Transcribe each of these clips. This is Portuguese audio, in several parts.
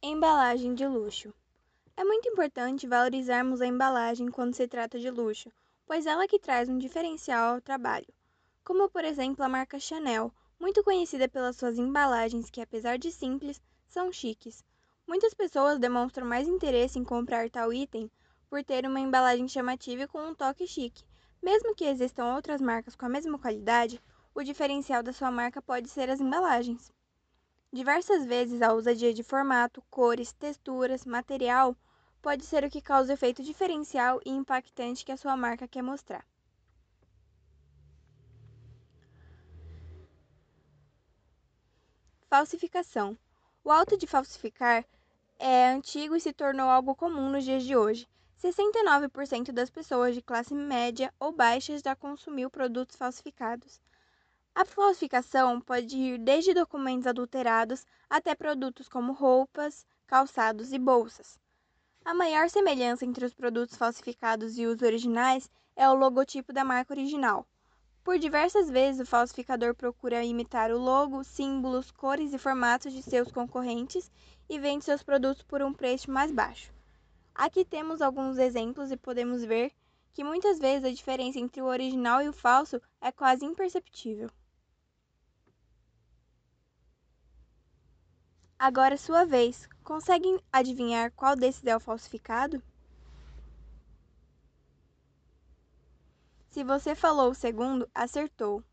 Embalagem de luxo. É muito importante valorizarmos a embalagem quando se trata de luxo, pois ela que traz um diferencial ao trabalho. Como por exemplo a marca Chanel, muito conhecida pelas suas embalagens que apesar de simples, são chiques. Muitas pessoas demonstram mais interesse em comprar tal item por ter uma embalagem chamativa e com um toque chique. Mesmo que existam outras marcas com a mesma qualidade, o diferencial da sua marca pode ser as embalagens. Diversas vezes a ousadia de formato, cores, texturas, material pode ser o que causa o efeito diferencial e impactante que a sua marca quer mostrar. Falsificação. O ato de falsificar é antigo e se tornou algo comum nos dias de hoje. 69% das pessoas de classe média ou baixa já consumiu produtos falsificados. A falsificação pode ir desde documentos adulterados até produtos como roupas, calçados e bolsas. A maior semelhança entre os produtos falsificados e os originais é o logotipo da marca original. Por diversas vezes, o falsificador procura imitar o logo, símbolos, cores e formatos de seus concorrentes e vende seus produtos por um preço mais baixo. Aqui temos alguns exemplos e podemos ver que muitas vezes a diferença entre o original e o falso é quase imperceptível. Agora é sua vez. Conseguem adivinhar qual desses é o falsificado? Se você falou o segundo, acertou.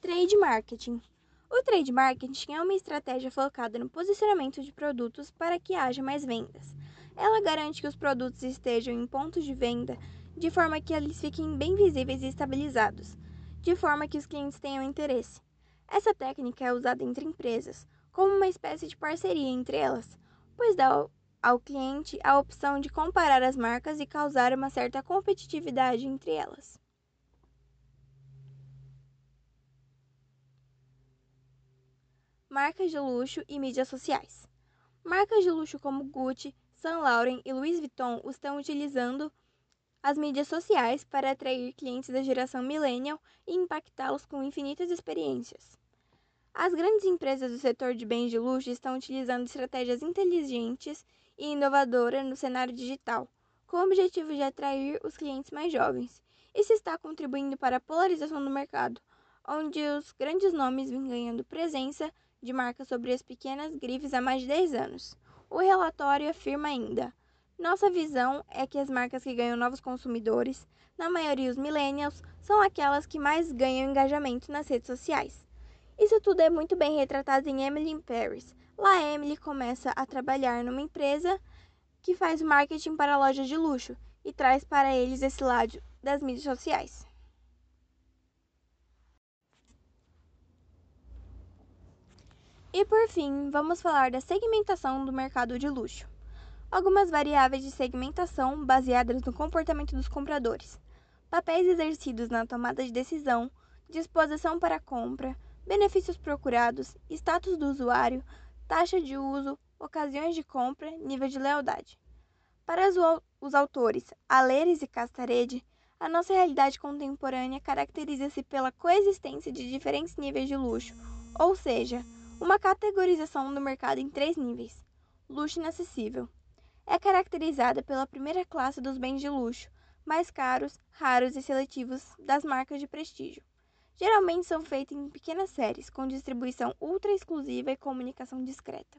Trade marketing. O trade marketing é uma estratégia focada no posicionamento de produtos para que haja mais vendas. Ela garante que os produtos estejam em pontos de venda de forma que eles fiquem bem visíveis e estabilizados, de forma que os clientes tenham interesse. Essa técnica é usada entre empresas, como uma espécie de parceria entre elas, pois dá ao cliente a opção de comparar as marcas e causar uma certa competitividade entre elas. Marcas de luxo e mídias sociais. Marcas de luxo como Gucci, Saint Laurent e Louis Vuitton estão utilizando as mídias sociais para atrair clientes da geração millennial e impactá-los com infinitas experiências. As grandes empresas do setor de bens de luxo estão utilizando estratégias inteligentes e inovadoras no cenário digital, com o objetivo de atrair os clientes mais jovens. Isso está contribuindo para a polarização do mercado, onde os grandes nomes vêm ganhando presença de marcas sobre as pequenas grifes há mais de 10 anos. O relatório afirma ainda: nossa visão é que as marcas que ganham novos consumidores, na maioria os millennials, são aquelas que mais ganham engajamento nas redes sociais. Isso tudo é muito bem retratado em Emily in Paris. Lá Emily começa a trabalhar numa empresa que faz marketing para lojas de luxo e traz para eles esse lado das mídias sociais. E por fim, vamos falar da segmentação do mercado de luxo. Algumas variáveis de segmentação baseadas no comportamento dos compradores, papéis exercidos na tomada de decisão, disposição para compra, benefícios procurados, status do usuário, taxa de uso, ocasiões de compra, nível de lealdade. Para os autores Aleres e Castarede, a nossa realidade contemporânea caracteriza-se pela coexistência de diferentes níveis de luxo, ou seja, uma categorização do mercado em três níveis: luxo inacessível. É caracterizada pela primeira classe dos bens de luxo, mais caros, raros e seletivos das marcas de prestígio. Geralmente são feitos em pequenas séries, com distribuição ultra exclusiva e comunicação discreta.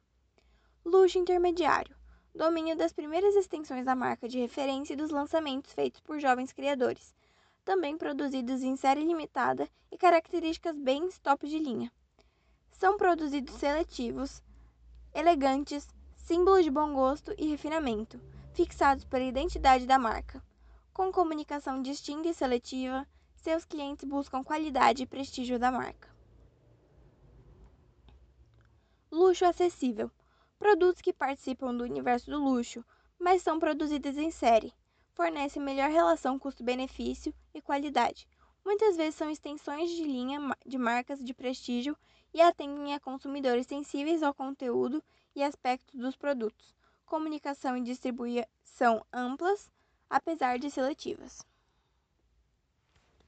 Luxo intermediário domínio das primeiras extensões da marca de referência e dos lançamentos feitos por jovens criadores, também produzidos em série limitada e características bem top de linha. São produzidos seletivos, elegantes, símbolos de bom gosto e refinamento, fixados pela identidade da marca. Com comunicação distinta e seletiva, seus clientes buscam qualidade e prestígio da marca. Luxo acessível produtos que participam do universo do luxo, mas são produzidos em série, fornecem melhor relação custo-benefício e qualidade. Muitas vezes são extensões de linha de marcas de prestígio e atendem a consumidores sensíveis ao conteúdo e aspectos dos produtos. Comunicação e distribuição amplas, apesar de seletivas.